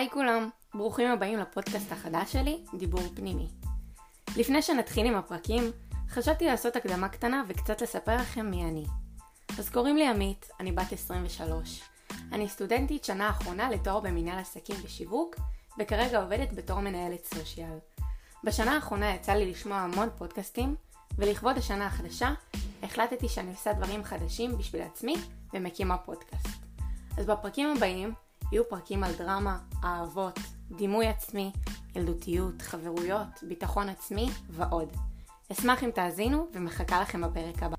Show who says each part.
Speaker 1: היי כולם, ברוכים הבאים לפודקאסט החדש שלי, דיבור פנימי. לפני שנתחיל עם הפרקים, חשבתי לעשות הקדמה קטנה וקצת לספר לכם מי אני. אז קוראים לי עמית, אני בת 23. אני סטודנטית שנה אחרונה לתואר במנהל עסקים ושיווק, וכרגע עובדת בתור מנהלת סושיאל. בשנה האחרונה יצא לי לשמוע המון פודקאסטים, ולכבוד השנה החדשה, החלטתי שאני עושה דברים חדשים בשביל עצמי ומקימה פודקאסט. אז בפרקים הבאים יהיו פרקים על דרמה, אהבות, דימוי עצמי, ילדותיות, חברויות, ביטחון עצמי ועוד. אשמח אם תאזינו ומחכה לכם בפרק הבא.